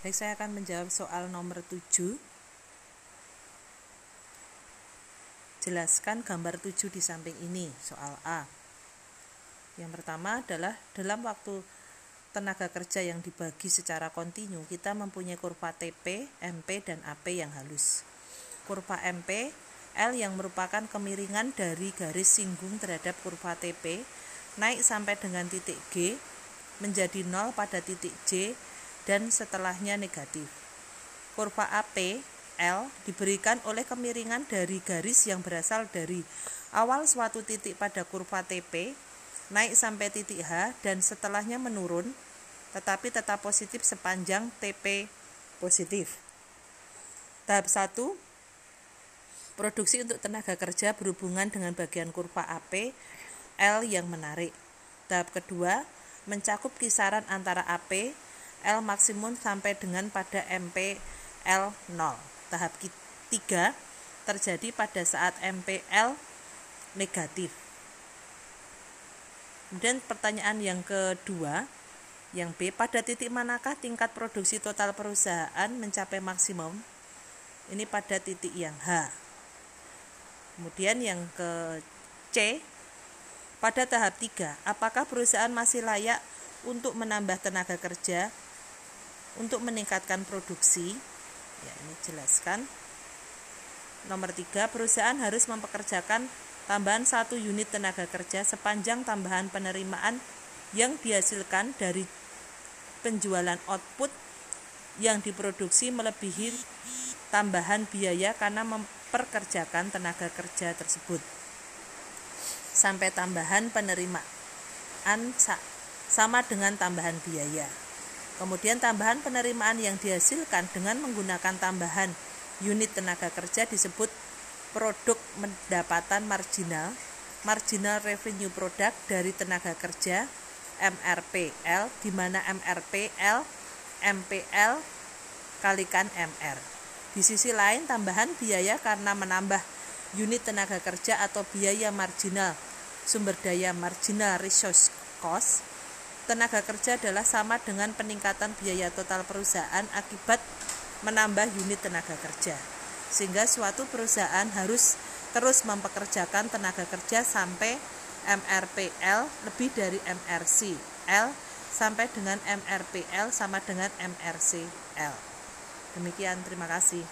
Baik, saya akan menjawab soal nomor 7. Jelaskan gambar 7 di samping ini, soal A. Yang pertama adalah dalam waktu tenaga kerja yang dibagi secara kontinu, kita mempunyai kurva TP, MP, dan AP yang halus. Kurva MP, L yang merupakan kemiringan dari garis singgung terhadap kurva TP, naik sampai dengan titik G, menjadi 0 pada titik J, dan setelahnya negatif. Kurva AP L diberikan oleh kemiringan dari garis yang berasal dari awal suatu titik pada kurva TP naik sampai titik H dan setelahnya menurun tetapi tetap positif sepanjang TP positif. Tahap 1 Produksi untuk tenaga kerja berhubungan dengan bagian kurva AP L yang menarik. Tahap kedua mencakup kisaran antara AP L maksimum sampai dengan pada MP L0. Tahap ketiga terjadi pada saat MPL negatif. Kemudian pertanyaan yang kedua, yang B, pada titik manakah tingkat produksi total perusahaan mencapai maksimum? Ini pada titik yang H. Kemudian yang ke C, pada tahap 3, apakah perusahaan masih layak untuk menambah tenaga kerja untuk meningkatkan produksi ya ini jelaskan nomor tiga perusahaan harus mempekerjakan tambahan satu unit tenaga kerja sepanjang tambahan penerimaan yang dihasilkan dari penjualan output yang diproduksi melebihi tambahan biaya karena memperkerjakan tenaga kerja tersebut sampai tambahan penerimaan sama dengan tambahan biaya. Kemudian tambahan penerimaan yang dihasilkan dengan menggunakan tambahan unit tenaga kerja disebut produk pendapatan marginal, marginal revenue product dari tenaga kerja MRPL di mana MRPL MPL kalikan MR. Di sisi lain tambahan biaya karena menambah unit tenaga kerja atau biaya marginal sumber daya marginal resource cost tenaga kerja adalah sama dengan peningkatan biaya total perusahaan akibat menambah unit tenaga kerja. Sehingga suatu perusahaan harus terus mempekerjakan tenaga kerja sampai MRPL lebih dari MRC L sampai dengan MRPL sama dengan MRCL. Demikian, terima kasih.